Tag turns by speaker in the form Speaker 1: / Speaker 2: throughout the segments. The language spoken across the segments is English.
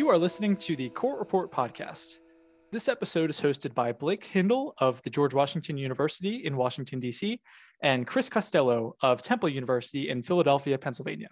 Speaker 1: You are listening to the Court Report podcast. This episode is hosted by Blake Hindle of the George Washington University in Washington, D.C., and Chris Costello of Temple University in Philadelphia, Pennsylvania.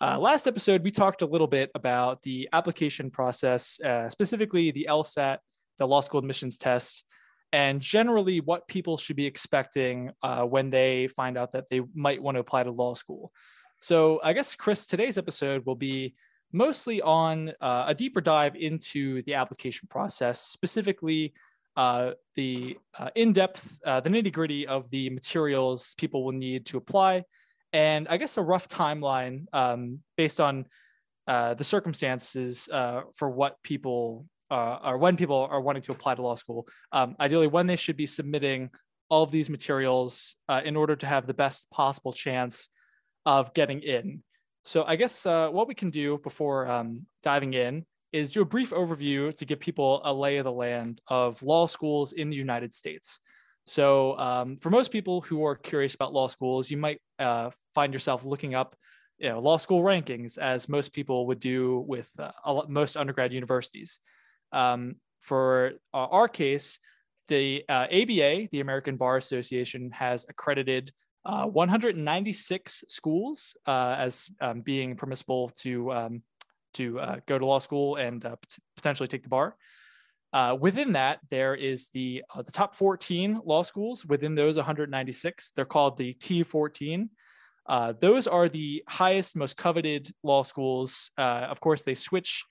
Speaker 1: Uh, last episode, we talked a little bit about the application process, uh, specifically the LSAT, the law school admissions test, and generally what people should be expecting uh, when they find out that they might want to apply to law school. So, I guess, Chris, today's episode will be mostly on uh, a deeper dive into the application process, specifically uh, the uh, in-depth, uh, the nitty-gritty of the materials people will need to apply, and I guess a rough timeline um, based on uh, the circumstances uh, for what people or when people are wanting to apply to law school. Um, ideally, when they should be submitting all of these materials in order to have the best possible chance of getting in. So I guess uh, what we can do before um, diving in is do a brief overview to give people a lay of the land of law schools in the United States. So um, for most people who are curious about law schools, you might uh, find yourself looking up you know, law school rankings as most people would do with uh, most undergrad universities. Um, for our case, the ABA, uh, the American Bar Association, has accredited uh, 196 schools uh, as um, being permissible to um, to uh, go to law school and uh, potentially take the bar. Uh, within that, there is the uh, the top 14 law schools. Within those 196, they're called the T14. those are the highest, most coveted law schools. of course, they switch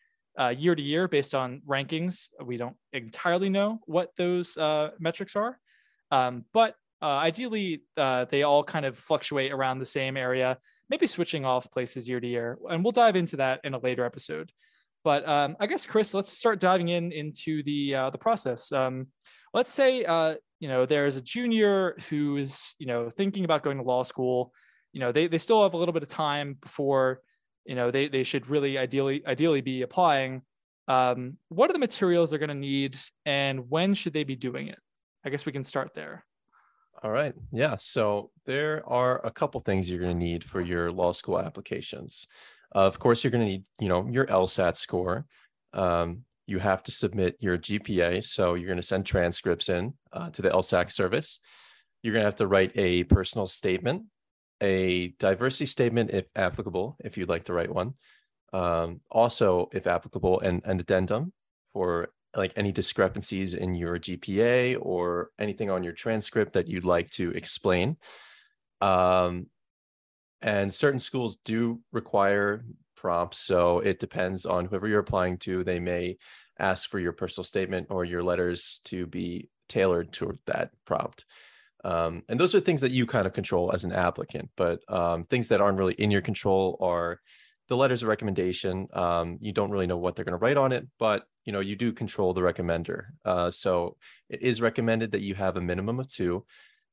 Speaker 1: year to year based on rankings. We don't entirely know what those metrics are, um, but uh, ideally, uh, they all kind of fluctuate around the same area, maybe switching off places year to year. And we'll dive into that in a later episode. But um, I guess, Chris, let's start diving in into the uh, the process. Um, let's say uh, you know there's a junior who is you know thinking about going to law school. You know they, they still have a little bit of time before you know they, they should really ideally ideally be applying. Um, what are the materials they're going to need, and when should they be doing it? I guess we can start there.
Speaker 2: All right. Yeah. So there are a couple things you're going to need for your law school applications. Uh, of course, you're going to need, you know, your LSAT score. Um, you have to submit your GPA. So you're going to send transcripts in uh, to the LSAC service. You're going to have to write a personal statement, a diversity statement, if applicable, if you'd like to write one. Um, also, if applicable, an, an addendum for like any discrepancies in your GPA or anything on your transcript that you'd like to explain. Um, and certain schools do require prompts. So it depends on whoever you're applying to. They may ask for your personal statement or your letters to be tailored to that prompt. Um, and those are things that you kind of control as an applicant, but um, things that aren't really in your control are the letters of recommendation. Um, you don't really know what they're going to write on it, but you know you do control the recommender. Uh, so it is recommended that you have a minimum of two.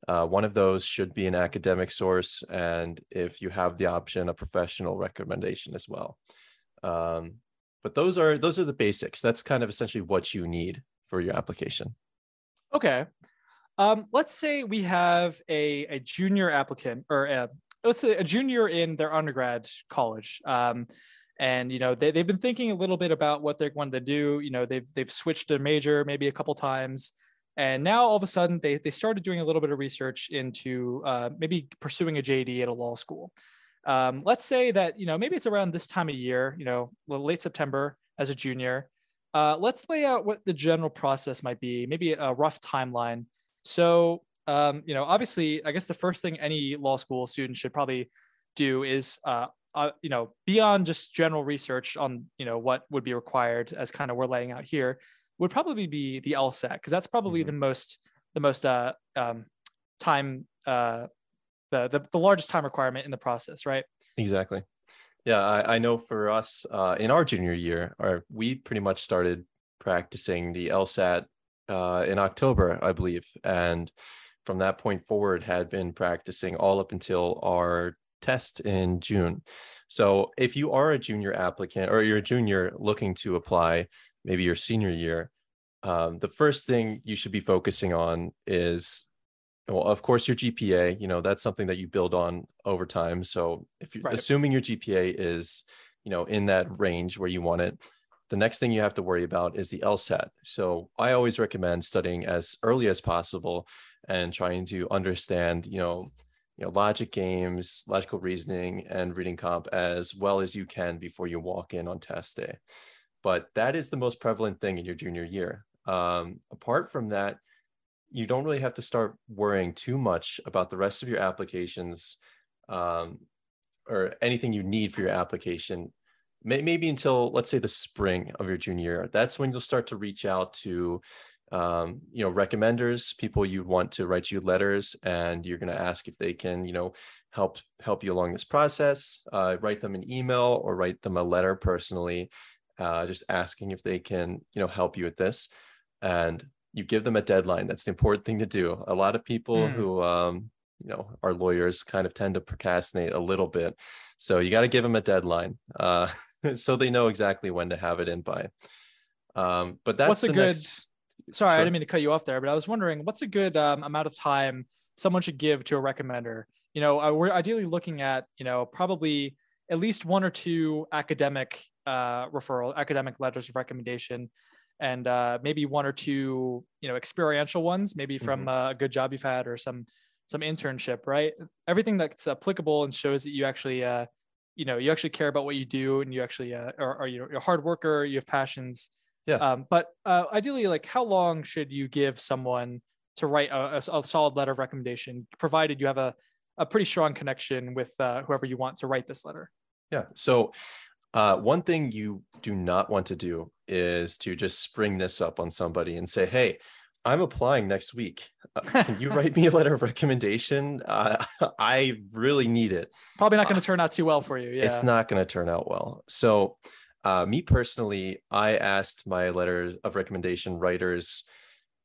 Speaker 2: Uh, one of those should be an academic source, and if you have the option, a professional recommendation as well. Um, but those are those are the basics. That's kind of essentially what you need for your application.
Speaker 1: Okay. Um, let's say we have a, a junior applicant or a, let's say a junior in their undergrad college. Um, and you know they, they've been thinking a little bit about what they're going to do. You know they've they've switched a major maybe a couple times and now all of a sudden they, they started doing a little bit of research into uh, maybe pursuing a jd at a law school. Um, let's say that you know maybe it's around this time of year you know late september as a junior. Uh, let's lay out what the general process might be maybe a rough timeline. So um, you know obviously i guess the first thing any law school student should probably do is uh, uh, you know, beyond just general research on, you know, what would be required as kind of we're laying out here, would probably be the LSAT because that's probably mm-hmm. the most the most uh, um, time uh, the, the the largest time requirement in the process, right?
Speaker 2: Exactly. Yeah, I, I know for us uh, in our junior year, or we pretty much started practicing the LSAT uh, in October, I believe, and from that point forward had been practicing all up until our test in June. So if you are a junior applicant or you're a junior looking to apply, maybe your senior year, um, the first thing you should be focusing on is well of course your gpa you know that's something that you build on over time so if you're right. assuming your gpa is you know in that range where you want it the next thing you have to worry about is the LSAT. So I always recommend studying as early as possible and trying to understand, you know, you know, logic games, logical reasoning, and reading comp as well as you can before you walk in on test day. But that is the most prevalent thing in your junior year. Um, apart from that, you don't really have to start worrying too much about the rest of your applications um, or anything you need for your application maybe until let's say the spring of your junior year that's when you'll start to reach out to um, you know recommenders people you want to write you letters and you're going to ask if they can you know help help you along this process uh, write them an email or write them a letter personally uh, just asking if they can you know help you with this and you give them a deadline that's the important thing to do a lot of people mm. who um, you know our lawyers kind of tend to procrastinate a little bit so you got to give them a deadline uh, so they know exactly when to have it in by um, but that's
Speaker 1: what's a good next... sorry sure. i didn't mean to cut you off there but i was wondering what's a good um, amount of time someone should give to a recommender you know uh, we're ideally looking at you know probably at least one or two academic uh, referral academic letters of recommendation and uh, maybe one or two you know experiential ones maybe from mm-hmm. a good job you've had or some some internship right everything that's applicable and shows that you actually uh, you know you actually care about what you do and you actually uh, are, are you know, you're a hard worker you have passions.
Speaker 2: Yeah.
Speaker 1: Um, but uh, ideally like how long should you give someone to write a, a, a solid letter of recommendation provided you have a, a pretty strong connection with uh, whoever you want to write this letter?
Speaker 2: Yeah. So uh, one thing you do not want to do is to just spring this up on somebody and say, "Hey, I'm applying next week. Uh, can you write me a letter of recommendation? Uh, I really need it."
Speaker 1: Probably not going to uh, turn out too well for you. Yeah,
Speaker 2: it's not going to turn out well. So, uh, me personally, I asked my letter of recommendation writers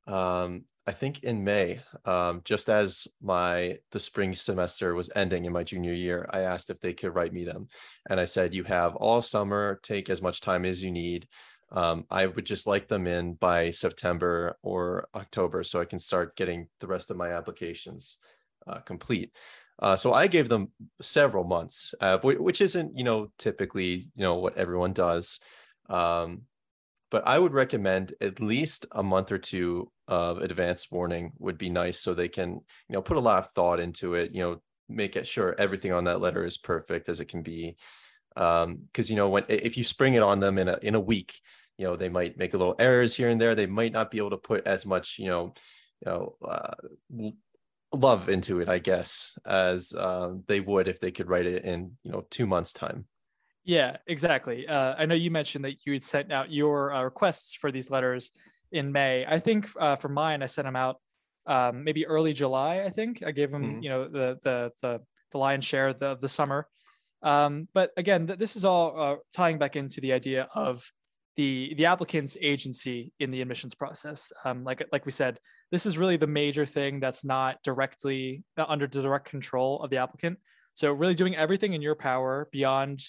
Speaker 2: um, I think in May, um, just as my the spring semester was ending in my junior year, I asked if they could write me them, and I said, "You have all summer. Take as much time as you need. Um, I would just like them in by September or October, so I can start getting the rest of my applications uh, complete." Uh, so I gave them several months, uh, which isn't you know typically you know what everyone does. Um, but I would recommend at least a month or two of advanced warning would be nice so they can, you know, put a lot of thought into it, you know, make it sure everything on that letter is perfect as it can be. Um, because you know, when if you spring it on them in a in a week, you know, they might make a little errors here and there. They might not be able to put as much, you know, you know, uh, love into it, I guess, as um, they would if they could write it in, you know, two months time.
Speaker 1: Yeah, exactly. Uh, I know you mentioned that you had sent out your uh, requests for these letters in May. I think uh, for mine, I sent them out um, maybe early July. I think I gave them, mm-hmm. you know, the the the the lion's share of the, of the summer. Um, but again, th- this is all uh, tying back into the idea of the the applicant's agency in the admissions process. Um, like like we said, this is really the major thing that's not directly uh, under the direct control of the applicant. So really doing everything in your power beyond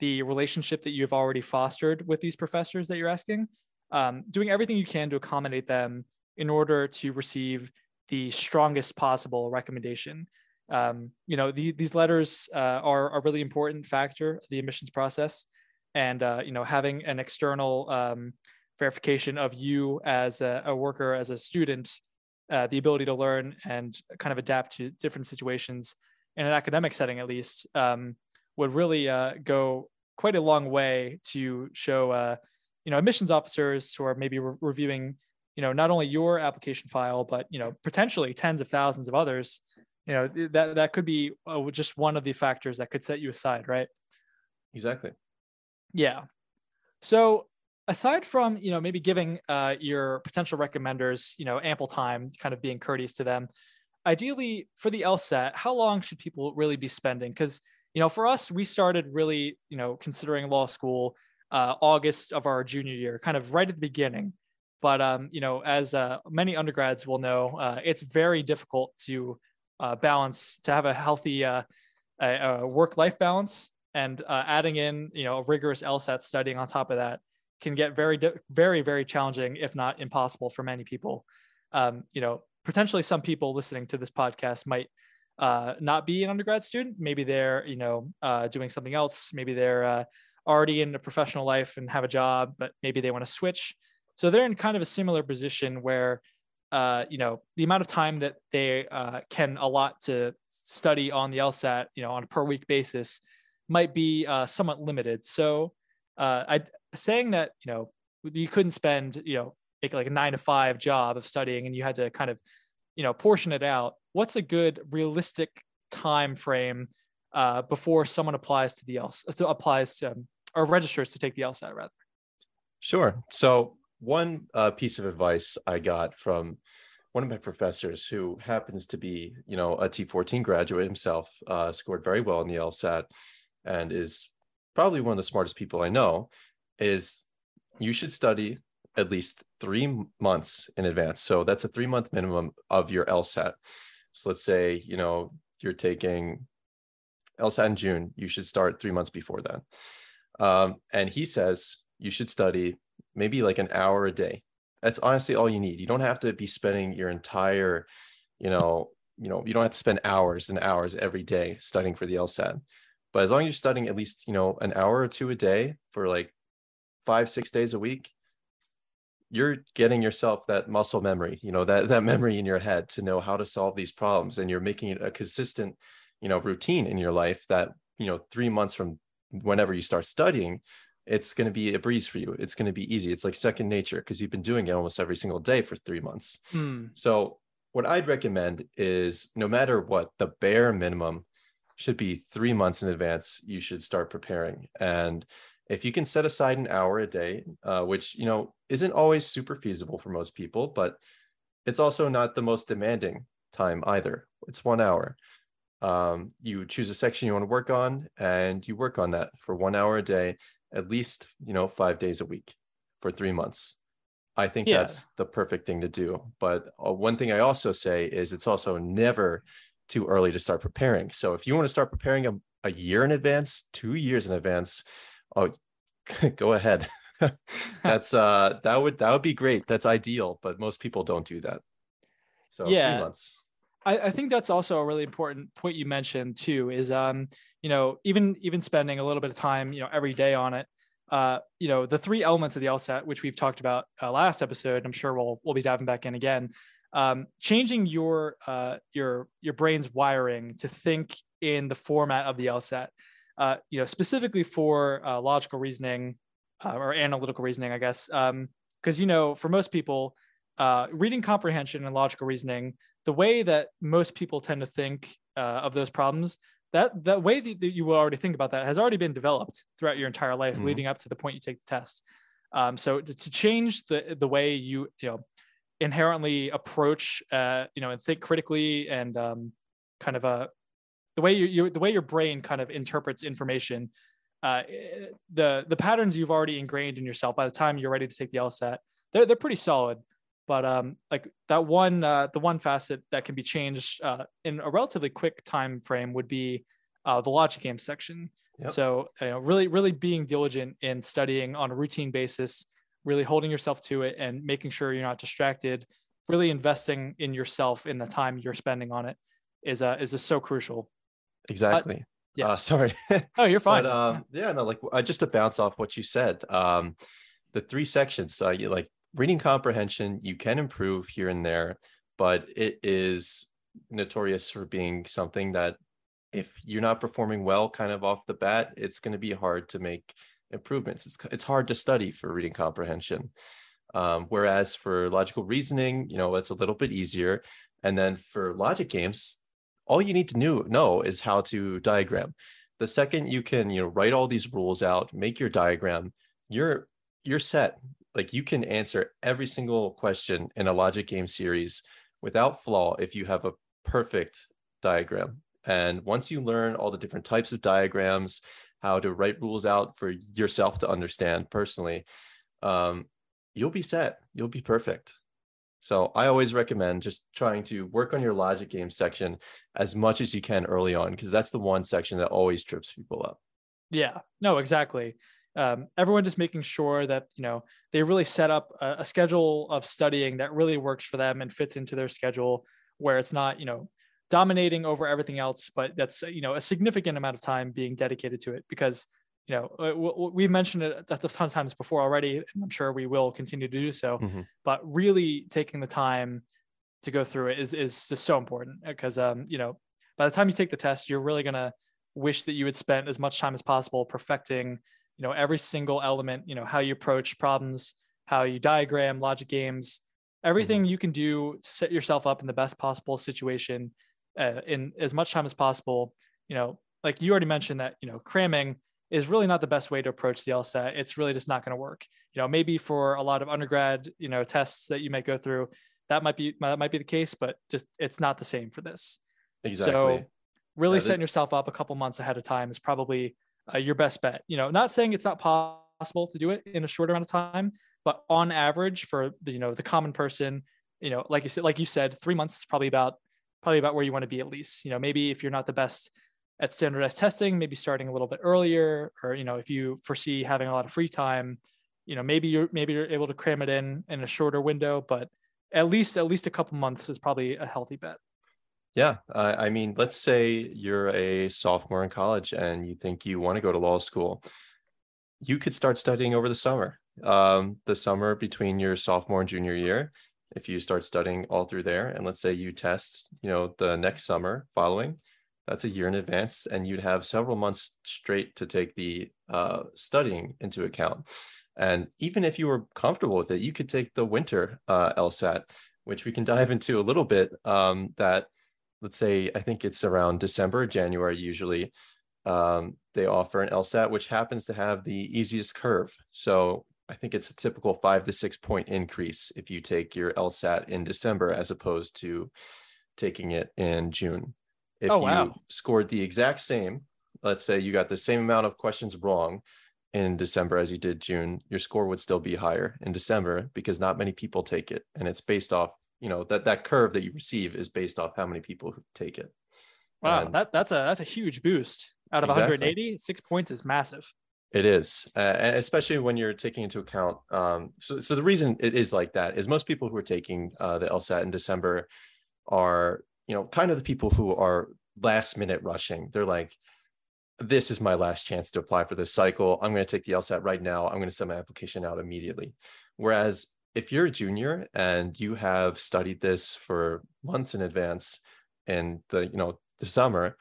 Speaker 1: the relationship that you've already fostered with these professors that you're asking, um, doing everything you can to accommodate them in order to receive the strongest possible recommendation. Um, you know, the, these letters uh, are a really important factor of the admissions process, and uh, you know, having an external um, verification of you as a, a worker, as a student, uh, the ability to learn and kind of adapt to different situations in an academic setting, at least, um, would really uh, go quite a long way to show, uh, you know, admissions officers who are maybe re- reviewing, you know, not only your application file, but you know, potentially tens of thousands of others. You know, that that could be uh, just one of the factors that could set you aside, right?
Speaker 2: Exactly.
Speaker 1: Yeah. So aside from you know maybe giving uh, your potential recommenders you know ample time kind of being courteous to them ideally for the lsat how long should people really be spending because you know, for us, we started really, you know, considering law school uh, August of our junior year, kind of right at the beginning. But um, you know, as uh, many undergrads will know, uh, it's very difficult to uh, balance to have a healthy uh, work-life balance, and uh, adding in you know a rigorous LSAT studying on top of that can get very very very challenging, if not impossible, for many people. Um, you know, potentially some people listening to this podcast might uh, not be an undergrad student. Maybe they're, you know, uh, doing something else. Maybe they're already in a professional life and have a job, but maybe they want to switch. So they're in kind of a similar position where, uh, you know, the amount of time that they uh, can allot to study on the LSAT, you know, on a per week basis, might be uh, somewhat limited. So, uh, I saying that you know you couldn't spend you know make like a nine to five job of studying and you had to kind of you know portion it out. What's a good realistic time frame uh, before someone applies to the LSAT, applies to um, or registers to take the LSAT rather?
Speaker 2: Sure. So one uh, piece of advice I got from one of my professors who happens to be, you know, a T14 graduate himself, uh, scored very well in the LSAT and is probably one of the smartest people I know, is you should study at least three months in advance. So that's a three month minimum of your LSAT. So let's say, you know, you're taking LSAT in June, you should start three months before that. Um, and he says you should study maybe like an hour a day. That's honestly all you need. You don't have to be spending your entire, you know, you know, you don't have to spend hours and hours every day studying for the LSAT. But as long as you're studying at least, you know, an hour or two a day for like five, six days a week, you're getting yourself that muscle memory, you know, that that memory in your head to know how to solve these problems. And you're making it a consistent, you know, routine in your life that, you know, three months from whenever you start studying, it's going to be a breeze for you. It's going to be easy. It's like second nature because you've been doing it almost every single day for three months. Mm. So, what I'd recommend is no matter what, the bare minimum should be three months in advance. You should start preparing. And if you can set aside an hour a day, uh, which, you know, isn't always super feasible for most people, but it's also not the most demanding time either. It's one hour um, you choose a section you want to work on and you work on that for one hour a day at least you know five days a week for three months. I think yeah. that's the perfect thing to do. But uh, one thing i also say is it's also never too early to start preparing. So if you want to start preparing a, a year in advance two years in advance oh go ahead. That's uh that would that would be great. That's ideal but most people don't do that. So
Speaker 1: yeah. three months. I, I think that's also a really important point you mentioned too. Is um, you know, even even spending a little bit of time, you know, every day on it. Uh, you know, the three elements of the LSAT, which we've talked about uh, last episode. I'm sure we'll we'll be diving back in again. Um, changing your uh, your your brain's wiring to think in the format of the LSAT. Uh, you know, specifically for uh, logical reasoning uh, or analytical reasoning, I guess. Because um, you know, for most people, uh, reading comprehension and logical reasoning, the way that most people tend to think uh, of those problems, that the way that you will already think about that has already been developed throughout your entire life, mm-hmm. leading up to the point you take the test. Um, so to, to, change the the way you you know inherently approach, uh, you know, and think critically and um, kind of a uh, the way you, you the way your brain kind of interprets information uh, the the patterns you've already ingrained in yourself by the time you're ready to take the LSAT, they're they're pretty solid but um, like that one uh, the one facet that can be changed uh, in a relatively quick time frame would be uh, the logic game section. Yep. so you know, really really being diligent in studying on a routine basis really holding yourself to it and making sure you're not distracted really investing in yourself in the time you're spending on it is uh, is so crucial.
Speaker 2: Exactly. Yeah. Uh, sorry.
Speaker 1: Oh you're fine.
Speaker 2: But, um, yeah no like uh, just to bounce off what you said um, the three sections uh, you like reading comprehension you can improve here and there but it is notorious for being something that if you're not performing well kind of off the bat it's going to be hard to make improvements. It's, it's hard to study for reading comprehension. Um, whereas for logical reasoning you know it's a little bit easier. And then for logic games all you need to know, know is how to diagram. The second you can you know write all these rules out make your diagram you're you're set like you can answer every single question in a logic game series without flaw if you have a perfect diagram. And once you learn all the different types of diagrams, how to write rules out for yourself to understand personally, um, you'll be set. You'll be perfect. So I always recommend just trying to work on your logic game section as much as you can early on, because that's the one section that always trips people up.
Speaker 1: Yeah, no, exactly um, everyone just making sure that you know they really set up a, a, schedule of studying that really works for them and fits into their schedule where it's not you know dominating over everything else but that's you know a significant amount of time being dedicated to it because you know, uh, we've mentioned it a ton of times before already, and I'm sure we will continue to do so. Mm-hmm. But really taking the time to go through it is is just so important because um, you know, by the time you take the test, you're really gonna wish that you had spent as much time as possible perfecting, you know, every single element, you know, how you approach problems, how you diagram logic games, everything mm-hmm. you can do to set yourself up in the best possible situation uh, in as much time as possible. You know, like you already mentioned that, you know, cramming is really not the best way to approach the LSAT. It's really just not going to work. You know, maybe for a lot of undergrad, you know, tests that you might go through, that might be that might be the case, but just it's not the same for this.
Speaker 2: Exactly.
Speaker 1: So really yeah, setting yourself up a couple months ahead of time is probably uh, your best bet. You know, not saying it's not possible to do it in a short amount of time, but on average for the, you know the common person, you know, like you said, like you said, three months is probably about probably about where you want to be at least. You know, maybe if you're not the best at standardized testing, maybe starting a little bit earlier, or you know, if you foresee having a lot of free time, you know, maybe you're maybe you're able to cram it in in a shorter window, but at least at least a couple months is probably a healthy bet.
Speaker 2: Yeah, I mean, let's say you're a sophomore in college and you think you want to go to law school. You could start studying over the summer. Um, the summer between your sophomore and junior year, if you start studying all through there, and let's say you test, you know, the next summer following, that's a year in advance and you'd have several months straight to take the uh, studying into account and even if you were comfortable with it you could take the winter uh, lsat which we can dive into a little bit um, that let's say i think it's around december january usually um, they offer an lsat which happens to have the easiest curve so i think it's a typical five to six point increase if you take your lsat in december as opposed to taking it in june if oh, wow. you scored the exact same, let's say you got the same amount of questions wrong in December as you did June, your score would still be higher in December because not many people take it. And it's based off, you know, that that curve that you receive is based off how many people take it.
Speaker 1: Wow, and that that's a that's a huge boost. Out of exactly. 180, six points is massive.
Speaker 2: It is, uh, especially when you're taking into account. Um, so, so the reason it is like that is most people who are taking uh, the LSAT in December are you know, kind of the people who are last minute rushing. They're like, this is my last chance to apply for this cycle. I'm going to take the LSAT right now. I'm going to send my application out immediately. Whereas if you're a junior and you have studied this for months in advance and the, you know, the summer,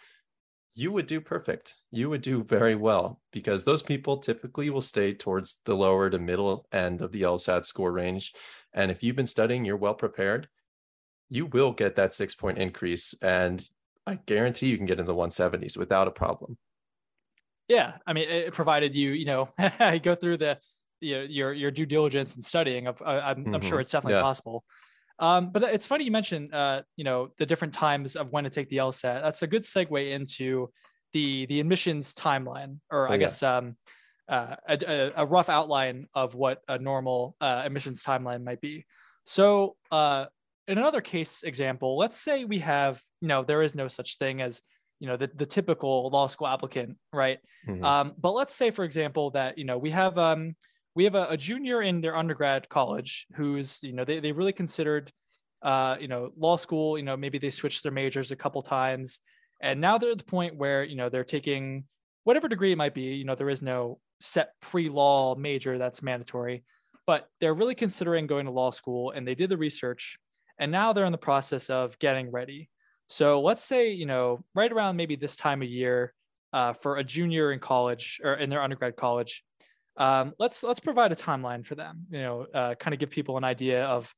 Speaker 2: you would do perfect. You would do very well because those people typically will stay towards the lower to middle end of the LSAT score range. And if you've been studying, you're well prepared, you will get that six point increase. And I guarantee you can get in the 170s without a problem.
Speaker 1: Yeah. I mean, it provided you, you know, go through the, you know, your, your due diligence and studying of, uh, I'm, mm-hmm. I'm sure mm-hmm. it's definitely yeah. possible. Um, but it's funny you mentioned, uh, you know, the different times of when to take the LSAT. That's a good segue into the the admissions timeline, or oh, I yeah. guess um, uh, a, a, rough outline of what a normal uh, admissions timeline might be. So, uh, in another case example, let's say we have, you know, there is no such thing as, you know, the, the typical law school applicant, right? Mm-hmm. Um, but let's say, for example, that, you know, we have um, we have a, a junior in their undergrad college who's, you know, they, they really considered, uh, you know, law school, you know, maybe they switched their majors a couple times. And now they're at the point where, you know, they're taking whatever degree it might be, you know, there is no set pre-law major that's mandatory, but they're really considering going to law school and they did the research and now they're in the process of getting ready. So let's say, you know, right around maybe this time of year uh, for a junior in college or in their undergrad college, um, let's let's provide a timeline for them. You know, uh, kind of give people an idea of,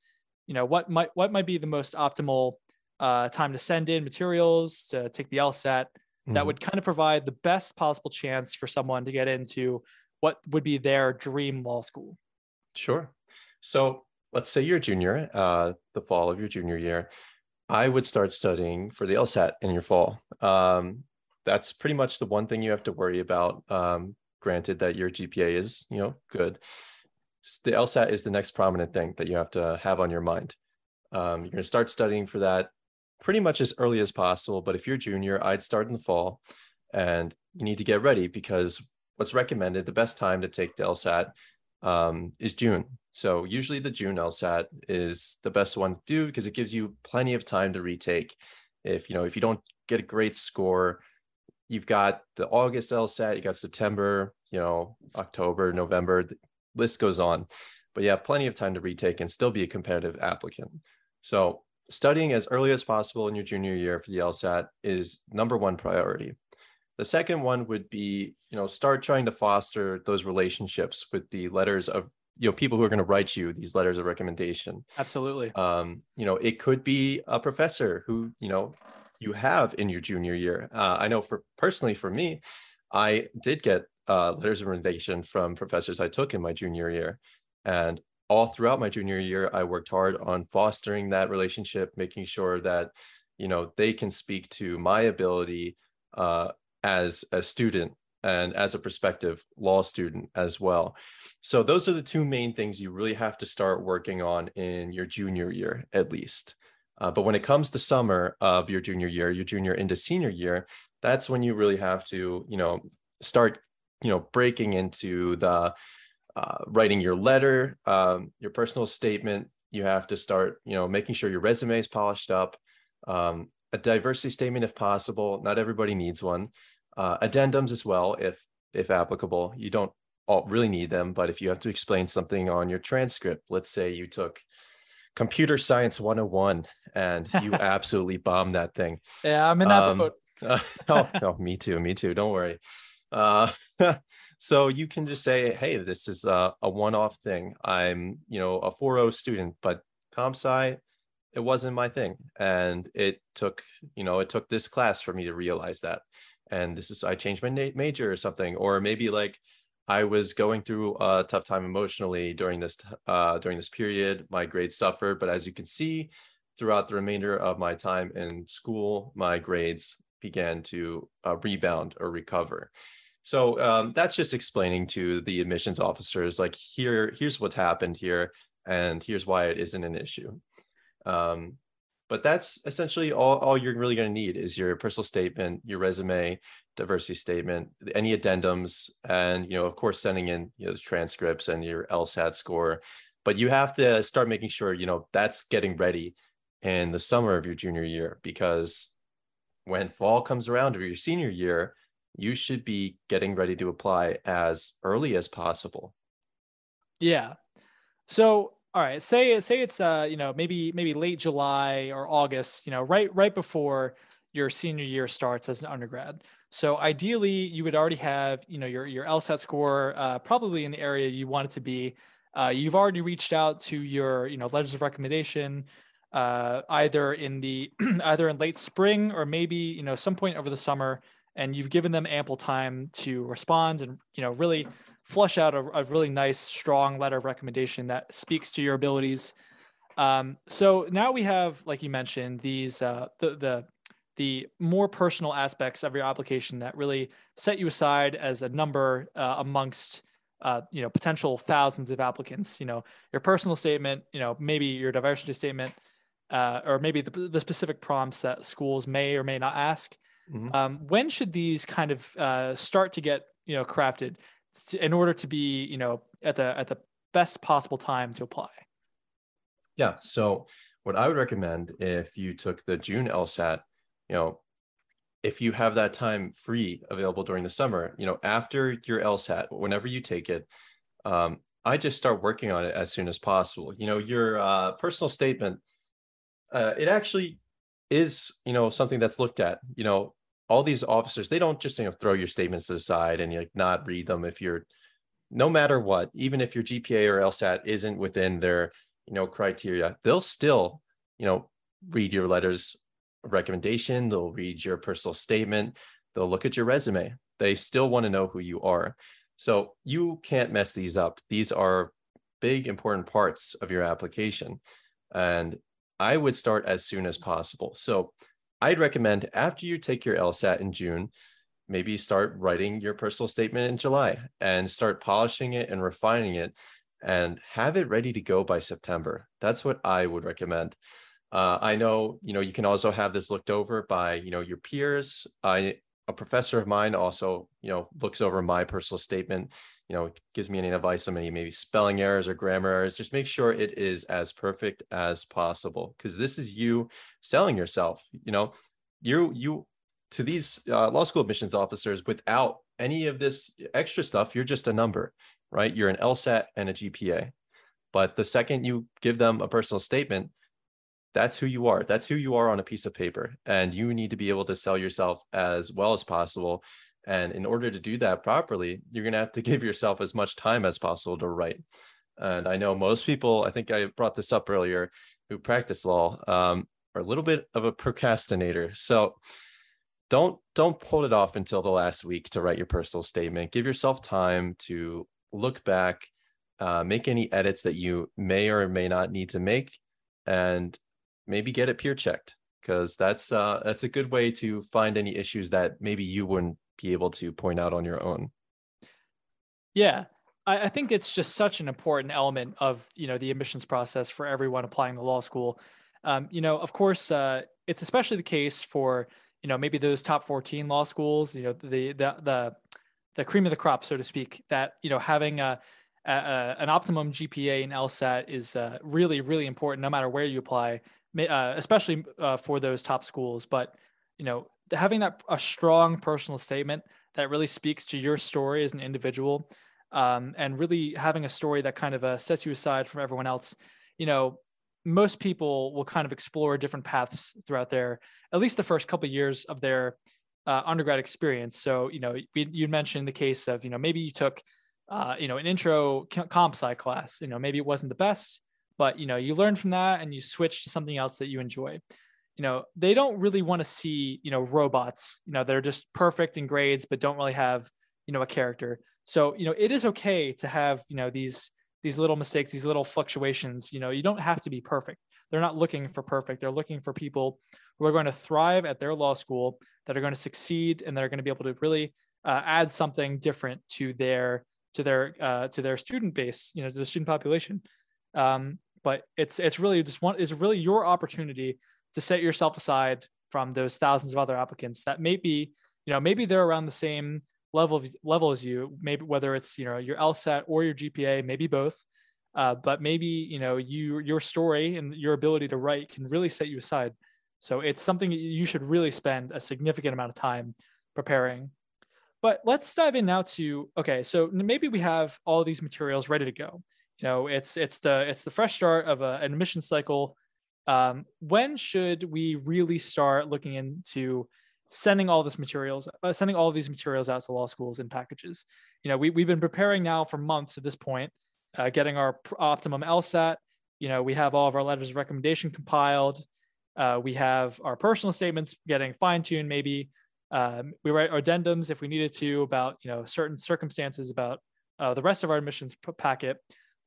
Speaker 1: you know, what might what might be the most optimal uh, time to send in materials to take the LSAT mm-hmm. that would kind of provide the best possible chance for someone to get into what would be their dream law school.
Speaker 2: Sure. So let's say you're a junior, uh, the fall of your junior year, I would start studying for the LSAT in your fall. Um, that's pretty much the one thing you have to worry about. Um, granted that your GPA is, you know, good. The LSAT is the next prominent thing that you have to have on your mind. Um, you're going to start studying for that pretty much as early as possible. But if you're junior, I'd start in the fall and you need to get ready because what's recommended, the best time to take the LSAT um, is June. So usually the June LSAT is the best one to do because it gives you plenty of time to retake. If you know if you don't get a great score you've got the August LSAT, you got September, you know, October, November, the list goes on. But you have plenty of time to retake and still be a competitive applicant. So studying as early as possible in your junior year for the LSAT is number one priority. The second one would be, you know, start trying to foster those relationships with the letters of, you know, people who are going to write you these letters of recommendation.
Speaker 1: Absolutely.
Speaker 2: Um, you know, it could be a professor who, you know, you have in your junior year. Uh, I know for personally for me, I did get uh, letters of recommendation from professors I took in my junior year, and all throughout my junior year, I worked hard on fostering that relationship, making sure that you know they can speak to my ability uh, as a student and as a prospective law student as well. So those are the two main things you really have to start working on in your junior year, at least. Uh, but when it comes to summer of your junior year, your junior into senior year, that's when you really have to, you know, start, you know, breaking into the uh, writing your letter, um, your personal statement. You have to start, you know, making sure your resume is polished up. Um, a diversity statement, if possible. Not everybody needs one. Uh, addendums as well, if if applicable. You don't all really need them, but if you have to explain something on your transcript, let's say you took computer science 101 and you absolutely bombed that thing.
Speaker 1: Yeah i'm in that um, boat. uh,
Speaker 2: oh, me too me too don't worry. Uh, so you can just say hey this is a, a one-off thing. I'm you know a 4.0 student but comp sci it wasn't my thing. And it took you know it took this class for me to realize that. And this is i changed my major or something or maybe like I was going through a tough time emotionally during this uh, during this period. My grades suffered, but as you can see, throughout the remainder of my time in school, my grades began to uh, rebound or recover. So um, that's just explaining to the admissions officers, like here, here's what happened here, and here's why it isn't an issue. Um, but that's essentially all, all you're really going to need is your personal statement, your resume, diversity statement, any addendums, and you know, of course, sending in you know transcripts and your LSAT score. But you have to start making sure you know that's getting ready in the summer of your junior year because when fall comes around of your senior year, you should be getting ready to apply as early as possible.
Speaker 1: Yeah. So all right, say say it's uh you know maybe maybe late July or August, you know, right right before your senior year starts as an undergrad. So ideally, you would already have you know your your LSAT score uh, probably in the area you want it to be. Uh, you've already reached out to your you know letters of recommendation, uh, either in the either in late spring or maybe you know some point over the summer and you've given them ample time to respond and you know really flush out a, a really nice strong letter of recommendation that speaks to your abilities um, so now we have like you mentioned these uh, the the the more personal aspects of your application that really set you aside as a number uh, amongst uh, you know potential thousands of applicants you know your personal statement you know maybe your diversity statement uh, or maybe the, the specific prompts that schools may or may not ask Mm-hmm. Um, when should these kind of uh, start to get you know crafted in order to be you know at the at the best possible time to apply?
Speaker 2: Yeah. So what I would recommend if you took the June LSAT, you know, if you have that time free available during the summer, you know, after your LSAT, whenever you take it, um, I just start working on it as soon as possible. You know, your uh, personal statement, uh, it actually is, you know, something that's looked at. You know, all these officers, they don't just you know throw your statements aside and like not read them if you're no matter what, even if your GPA or LSAT isn't within their you know criteria, they'll still you know read your letters recommendation, they'll read your personal statement, they'll look at your resume. They still want to know who you are. So you can't mess these up. These are big important parts of your application. And I would start as soon as possible. So I'd recommend after you take your LSAT in June, maybe start writing your personal statement in July and start polishing it and refining it and have it ready to go by September. That's what I would recommend. Uh, I know, you know, you can also have this looked over by, you know, your peers. I a professor of mine also, you know, looks over my personal statement, you know, gives me any advice on any maybe spelling errors or grammar errors. Just make sure it is as perfect as possible because this is you selling yourself. You know, you you to these uh, law school admissions officers without any of this extra stuff you're just a number right you're an lsat and a gpa but the second you give them a personal statement that's who you are. That's who you are on a piece of paper and you need to be able to sell yourself as well as possible. And in order to do that properly you're going to have to give yourself as much time as possible to write. And i know most people i think i brought this up earlier who practice law um, are a little bit of a procrastinator. So don't don't pull it off until the last week to write your personal statement. Give yourself time to look back uh, make any edits that you may or may not need to make and maybe get it peer checked because that's uh, that's a good way to find any issues that maybe you wouldn't be able to point out on your own.
Speaker 1: Yeah. I, I think it's just such an important element of you know the admissions process for everyone applying to law school. Um, you know of course uh, it's especially the case for you know maybe those top 14 law schools you know the the the the cream of the crop so to speak that you know having a, a an optimum gpa and lsat is uh, really really important no matter where you apply uh, especially uh, for those top schools but you know having that a strong personal statement that really speaks to your story as an individual um, and really having a story that kind of uh, sets you aside from everyone else you know most people will kind of explore different paths throughout their at least the first couple of years of their uh, undergrad experience. So you know, you mentioned the case of you know maybe you took uh, you know an intro comp sci class. You know maybe it wasn't the best, but you know you learn from that and you switch to something else that you enjoy. You know they don't really want to see you know robots. You know they're just perfect in grades, but don't really have you know a character. So you know it is okay to have you know these these little mistakes, these little fluctuations. You know, you don't have to be perfect. They're not looking for perfect. They're looking for people who are going to thrive at their law school, that are going to succeed, and that are going to be able to really uh, add something different to their to their uh, to their student base, you know, to the student population. Um, but it's it's really just one is really your opportunity to set yourself aside from those thousands of other applicants that maybe you know maybe they're around the same level of, level as you maybe whether it's you know your lsat or your gpa maybe both. Uh, but maybe you know you your story and your ability to write can really set you aside. So it's something you should really spend a significant amount of time preparing. But let's dive in now to okay so maybe we have all these materials ready to go you know it's it's the it's the fresh start of a, an admission cycle um, when should we really start looking into sending all this materials, uh, sending all these materials out to law schools in packages. You know, we, we've been preparing now for months at this point, uh, getting our optimum LSAT. You know, we have all of our letters of recommendation compiled. Uh, we have our personal statements getting fine tuned. Maybe um, we write addendums if we needed to about you know certain circumstances about uh, the rest of our admissions packet.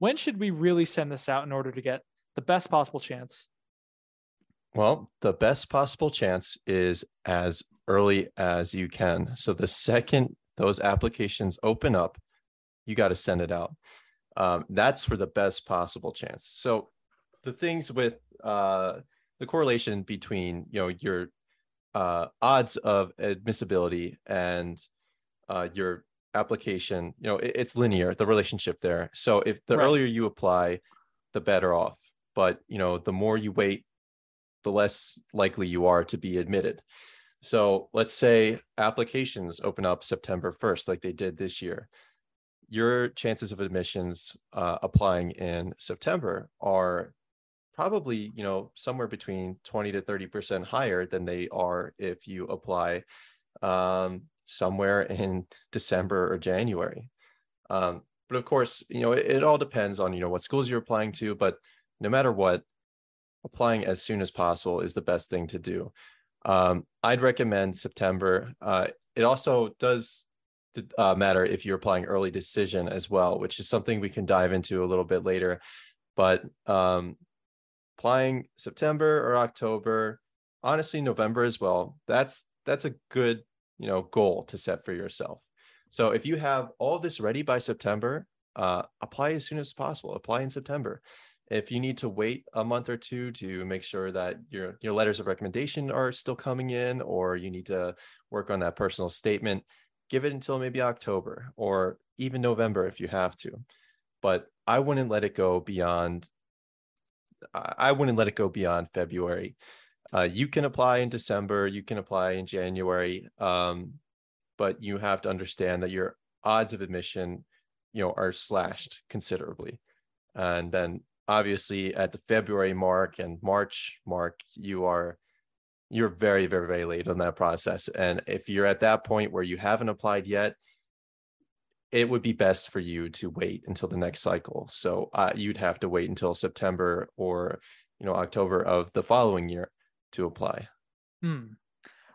Speaker 1: When should we really send this out in order to get the best possible chance?
Speaker 2: Well, the best possible chance is as early as you can. So the second those applications open up, you got to send it out. Um, that's for the best possible chance. So the things with uh, the correlation between you know your uh, odds of admissibility and uh, your application, you know, it, it's linear. The relationship there. So if the right. earlier you apply, the better off. But you know, the more you wait, the less likely you are to be admitted. So let's say applications open up September 1st, like they did this year. Your chances of admissions uh, applying in September are probably, you know, somewhere between 20 to 30% higher than they are if you apply um, somewhere in December or January. Um, but of course, you know, it, it all depends on, you know, what schools you're applying to, but no matter what, applying as soon as possible is the best thing to do. Um, I'd recommend September. Uh, it also does uh, matter if you're applying early decision as well, which is something we can dive into a little bit later. But um, applying September or October, honestly, November as well. That's that's a good you know goal to set for yourself. So if you have all this ready by September, uh, apply as soon as possible. Apply in September if you need to wait a month or two to make sure that your your letters of recommendation are still coming in or you need to work on that personal statement give it until maybe october or even november if you have to but i wouldn't let it go beyond i wouldn't let it go beyond february Uh, you can apply in December, you can apply in January, um, but you have to understand that your odds of admission, you know, are slashed considerably. And then obviously at the February mark and March mark, you are you're very, very, very late on that process. And if you're at that point where you haven't applied yet, it would be best for you to wait until the next cycle. So uh, you'd have to wait until September or you know October of the following year to apply.
Speaker 1: Hmm.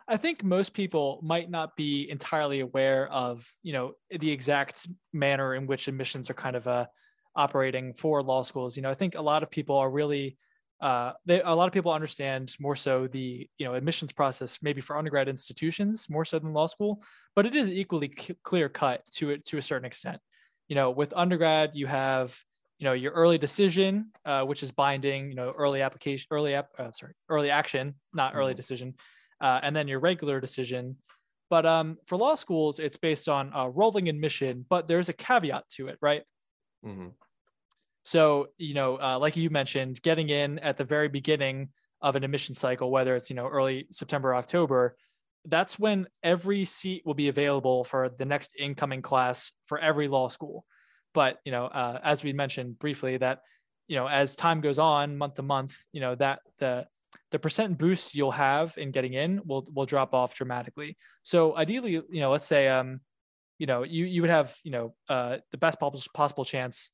Speaker 1: I think most people might not be entirely aware of you know the exact manner in which admissions are kind of uh, operating for law schools. You know, I think a lot of people are really uh, they, a lot of people understand more so the you know admissions process maybe for undergrad institutions more so than law school, but it is equally c- clear cut to it to a certain extent. You know, with undergrad you have you know your early decision, uh, which is binding. You know, early application, early app, uh, sorry, early action, not early mm-hmm. decision, uh, and then your regular decision. But um, for law schools, it's based on rolling admission, but there's a caveat to it, right? Mm-hmm. So, you know, uh, like you mentioned, getting in at the very beginning of an admission cycle, whether it's, you know, early September, October, that's when every seat will be available for the next incoming class for every law school. But, you know, uh, as we mentioned briefly, that, you know, as time goes on, month to month, you know, that the, the percent boost you'll have in getting in will will drop off dramatically. So ideally, you know, let's say um, you know, you you would have, you know, uh the best possible possible chance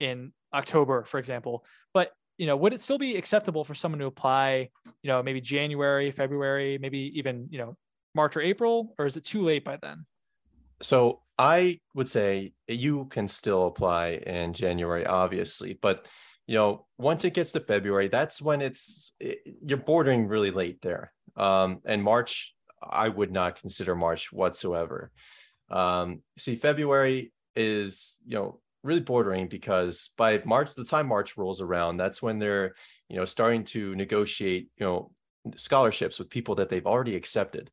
Speaker 1: in October, for example. But you know, would it still be acceptable for someone to apply, you know, maybe January, February, maybe even, you know, March or April, or is it too late by then?
Speaker 2: So I would say you can still apply in January, obviously, but you know, once it gets to February, that's when it's it, you're bordering really late there. Um, and March, I would not consider March whatsoever. Um, see, February is you know really bordering because by March, the time March rolls around, that's when they're, you know, starting to negotiate, you know, scholarships with people that they've already accepted.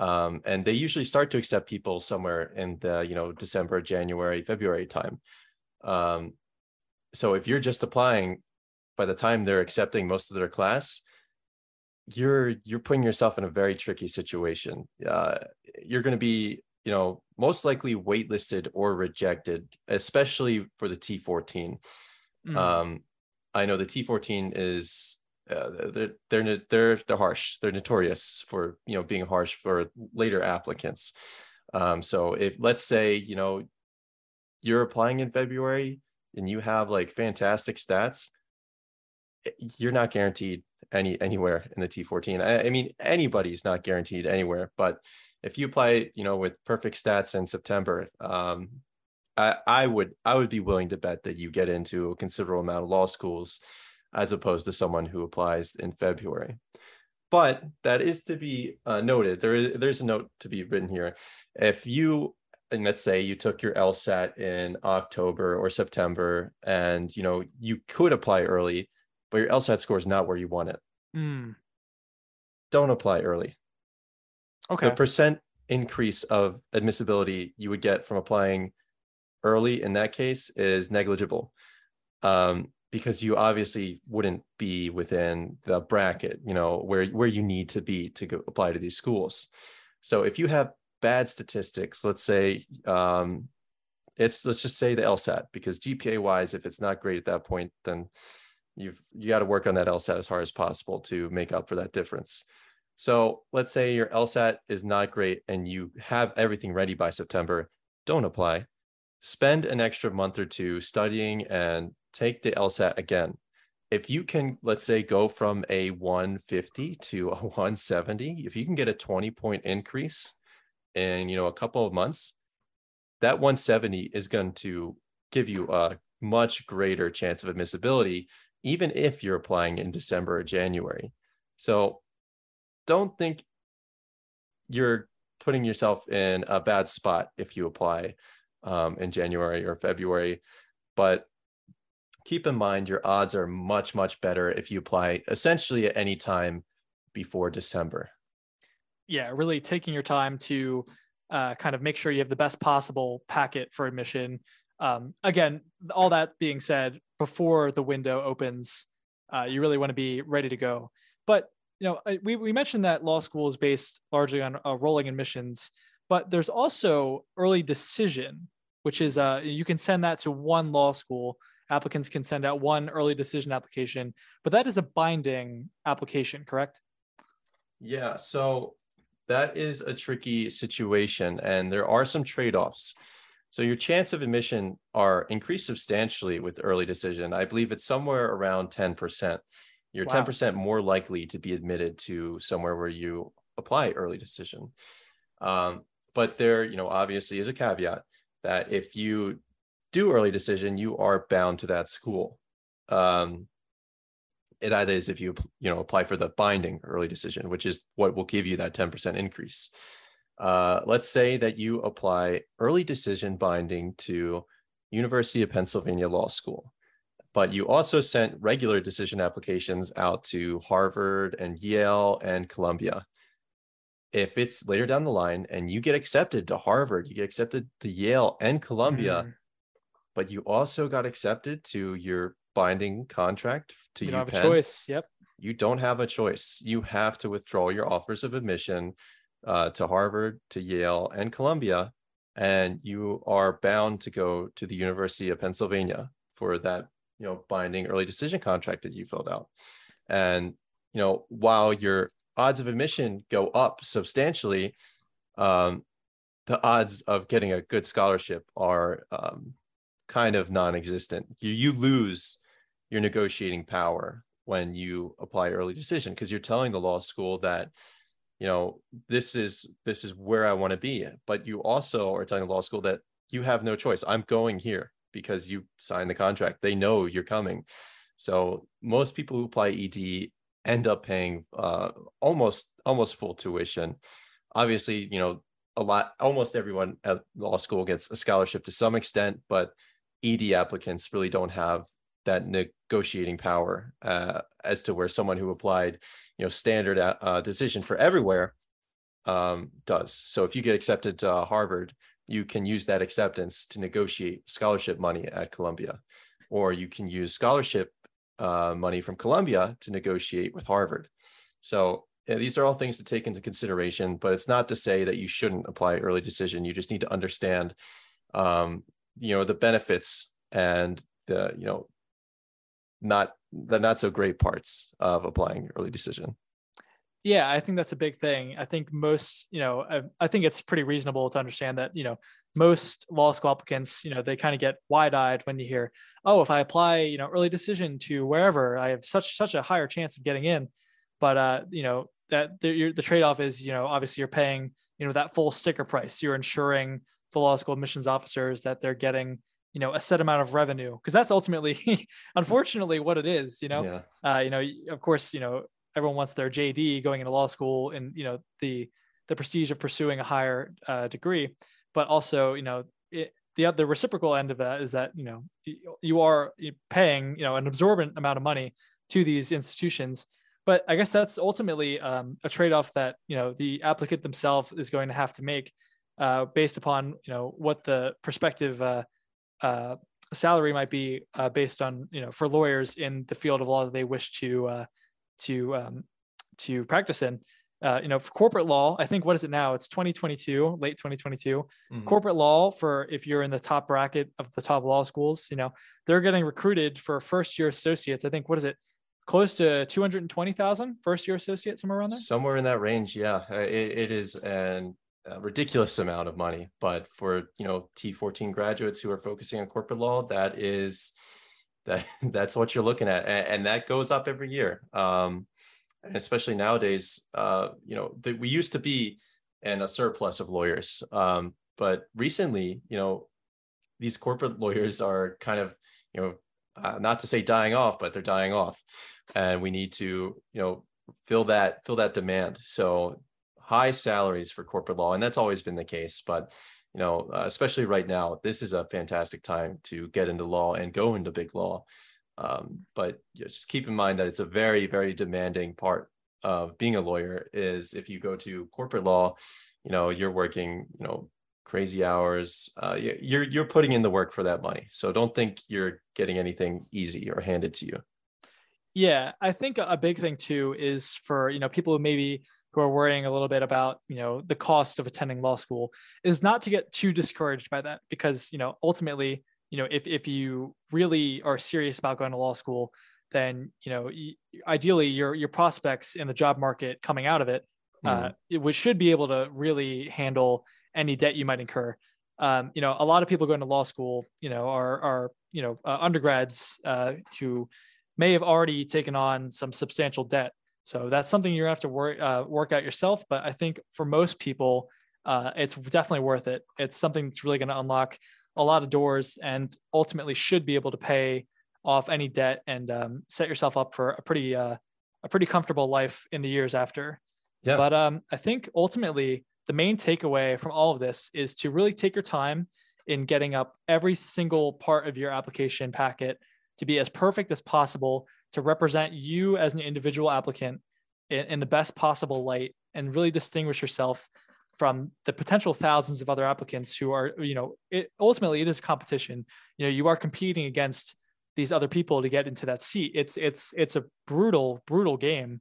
Speaker 2: Um, and they usually start to accept people somewhere in the, you know, December, January, February time. Um, so if you're just applying by the time they're accepting most of their class, you're you're putting yourself in a very tricky situation. Uh, you're going to be you know, most likely waitlisted or rejected, especially for the T14. Mm. Um, I know the T14 is uh, they're, they're they're they're harsh. They're notorious for you know being harsh for later applicants. Um, so if let's say you know you're applying in February and you have like fantastic stats, eh, you're not guaranteed any anywhere in the T14. I, I mean anybody's not guaranteed anywhere, but if you apply, you know, with perfect stats in September, um, I, I would I would be willing to bet that you get into a considerable amount of law schools as opposed to someone who applies in February. But that is to be uh, noted. There is there's a note to be written here. If you and let's say you took your LSAT in October or September, and you know you could apply early, but your LSAT score is not where you want it. Mm. Don't apply early. Okay. The percent increase of admissibility you would get from applying early in that case is negligible um, because you obviously wouldn't be within the bracket, you know, where, where you need to be to go apply to these schools. So if you have bad statistics, let's say um, it's let's just say the LSAT because GPA wise, if it's not great at that point, then you've you got to work on that LSAT as hard as possible to make up for that difference. So let's say your LSAT is not great and you have everything ready by September, don't apply. Spend an extra month or two studying and take the LSAT again. If you can, let's say, go from a 150 to a 170, if you can get a 20 point increase in, you know, a couple of months, that 170 is going to give you a much greater chance of admissibility, even if you're applying in December or January. So don't think you're putting yourself in a bad spot if you apply um, in January or February. But keep in mind your odds are much, much better if you apply essentially at any time before December.
Speaker 1: Yeah, really taking your time to uh, kind of make sure you have the best possible packet for admission. Um, again, all that being said, before the window opens, uh, you really want to be ready to go. But you know, we, we mentioned that law school is based largely on uh, rolling admissions, but there's also early decision, which is uh, you can send that to one law school. Applicants can send out one early decision application, but that is a binding application, correct?
Speaker 2: Yeah. So that is a tricky situation, and there are some trade offs. So your chance of admission are increased substantially with early decision. I believe it's somewhere around 10%. You're wow. 10% more likely to be admitted to somewhere where you apply early decision. Um, but there, you know, obviously is a caveat that if you do early decision, you are bound to that school. Um, it either is if you you know apply for the binding early decision, which is what will give you that 10% increase. Uh, let's say that you apply early decision binding to University of Pennsylvania Law School, but you also sent regular decision applications out to Harvard and Yale and Columbia. If it's later down the line and you get accepted to Harvard, you get accepted to Yale and Columbia, mm. But you also got accepted to your binding contract to
Speaker 1: you don't UPenn, have a choice. Yep.
Speaker 2: You don't have a choice. You have to withdraw your offers of admission uh, to Harvard, to Yale, and Columbia, and you are bound to go to the University of Pennsylvania for that, you know, binding early decision contract that you filled out. And you know, while your odds of admission go up substantially, um, the odds of getting a good scholarship are um, kind of non-existent. You you lose your negotiating power when you apply early decision because you're telling the law school that you know this is this is where i want to be. But you also are telling the law school that you have no choice. I'm going here because you signed the contract. They know you're coming. So most people who apply ed end up paying uh, almost almost full tuition. Obviously you know a lot almost everyone at law school gets a scholarship to some extent but ed applicants really don't have that negotiating power uh, as to where someone who applied, you know, standard uh, uh, decision for everywhere um, does. So if you get accepted to Harvard, you can use that acceptance to negotiate scholarship money at Columbia, or you can use scholarship uh, money from Columbia to negotiate with Harvard. So yeah, these are all things to take into consideration, but it's not to say that you shouldn't apply early decision. You just need to understand, um, you know, the benefits and the you know not the not so great parts of applying early decision.
Speaker 1: Yeah i think that's a big thing. I think most you know I, I, think it's pretty reasonable to understand that you know most law school applicants you know they kind of get wide-eyed when you hear oh if i apply you know early decision to wherever i have such such a higher chance of getting in. But uh you know that the, the trade-off is you know obviously you're paying you know that full sticker price. You're ensuring the law school admissions officers that they're getting you know a set amount of revenue because that's ultimately unfortunately what it is you know? Yeah. uh, you know of course you know everyone wants their jd going into law school and you know the the prestige of pursuing a higher uh, degree. But also you know it, the the reciprocal end of that is that you know you are paying you know an absorbent amount of money to these institutions. But i guess that's ultimately um, a trade-off that you know the applicant themselves is going to have to make uh, based upon you know what the prospective uh, uh, salary might be uh, based on you know for lawyers in the field of law that they wish to uh, to um, to practice in. Uh, you know, for corporate law, I think what is it now? It's 2022, late 2022. Mm-hmm. Corporate law for if you're in the top bracket of the top law schools, you know, they're getting recruited for first year associates. I think what is it? Close to 220,000 first year associate, somewhere around there.
Speaker 2: Somewhere in that range, yeah. It, it is an a ridiculous amount of money. But for you know T14 graduates who are focusing on corporate law, that is that that's what you're looking at, and, and that goes up every year. Um, and especially nowadays, uh, you know, the, we used to be in a surplus of lawyers, um, but recently, you know, these corporate lawyers are kind of, you know, uh, not to say dying off, but they're dying off, and we need to, you know, fill that fill that demand. So high salaries for corporate law, and that's always been the case. But you know, uh, especially right now, this is a fantastic time to get into law and go into big law. Um, but just keep in mind that it's a very, very demanding part of being a lawyer. Is if you go to corporate law, you know, you're working, you know, crazy hours. Uh, you're you're putting in the work for that money. So don't think you're getting anything easy or handed to you.
Speaker 1: Yeah, I think a big thing too is for you know people who maybe who are worrying a little bit about you know the cost of attending law school is not to get too discouraged by that because you know ultimately you know if if you really are serious about going to law school then you know ideally your your prospects in the job market coming out of it mm-hmm. uh, it, which should be able to really handle any debt you might incur um, you know a lot of people going to law school you know are are you know uh, undergrads uh, who may have already taken on some substantial debt so that's something you're gonna have to work uh, work out yourself but i think for most people uh, it's definitely worth it it's something that's really going to unlock a lot of doors and ultimately should be able to pay off any debt and um, set yourself up for a pretty uh, a pretty comfortable life in the years after. Yeah. But um, I think ultimately the main takeaway from all of this is to really take your time in getting up every single part of your application packet to be as perfect as possible to represent you as an individual applicant in, in the best possible light and really distinguish yourself from the potential thousands of other applicants who are you know it, ultimately it is competition you know you are competing against these other people to get into that seat it's it's it's a brutal brutal game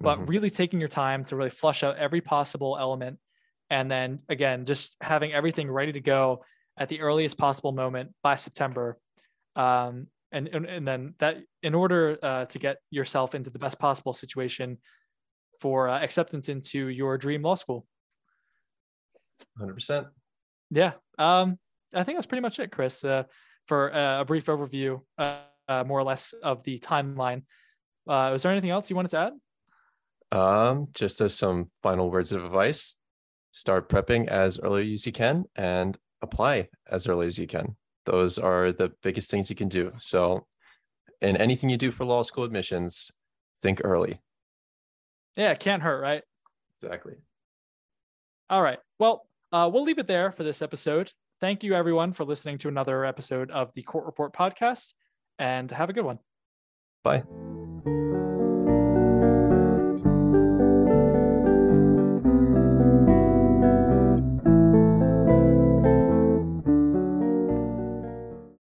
Speaker 1: but mm-hmm. really taking your time to really flush out every possible element and then again just having everything ready to go at the earliest possible moment by september um, and, and and then that in order uh, to get yourself into the best possible situation for uh, acceptance into your dream law school
Speaker 2: 100%.
Speaker 1: Yeah. Um, I think that's pretty much it, Chris, uh, for uh, a brief overview, uh, uh, more or less, of the timeline. Uh, was there anything else you wanted to
Speaker 2: add? Um, just as some final words of advice, start prepping as early as you can and apply as early as you can. Those are the biggest things you can do. So, in anything you do for law school admissions, think early.
Speaker 1: Yeah, it can't hurt, right?
Speaker 2: Exactly.
Speaker 1: All right. Well, uh, we'll leave it there for this episode. Thank you, everyone, for listening to another episode of the Court Report podcast, and have a good one.
Speaker 2: Bye.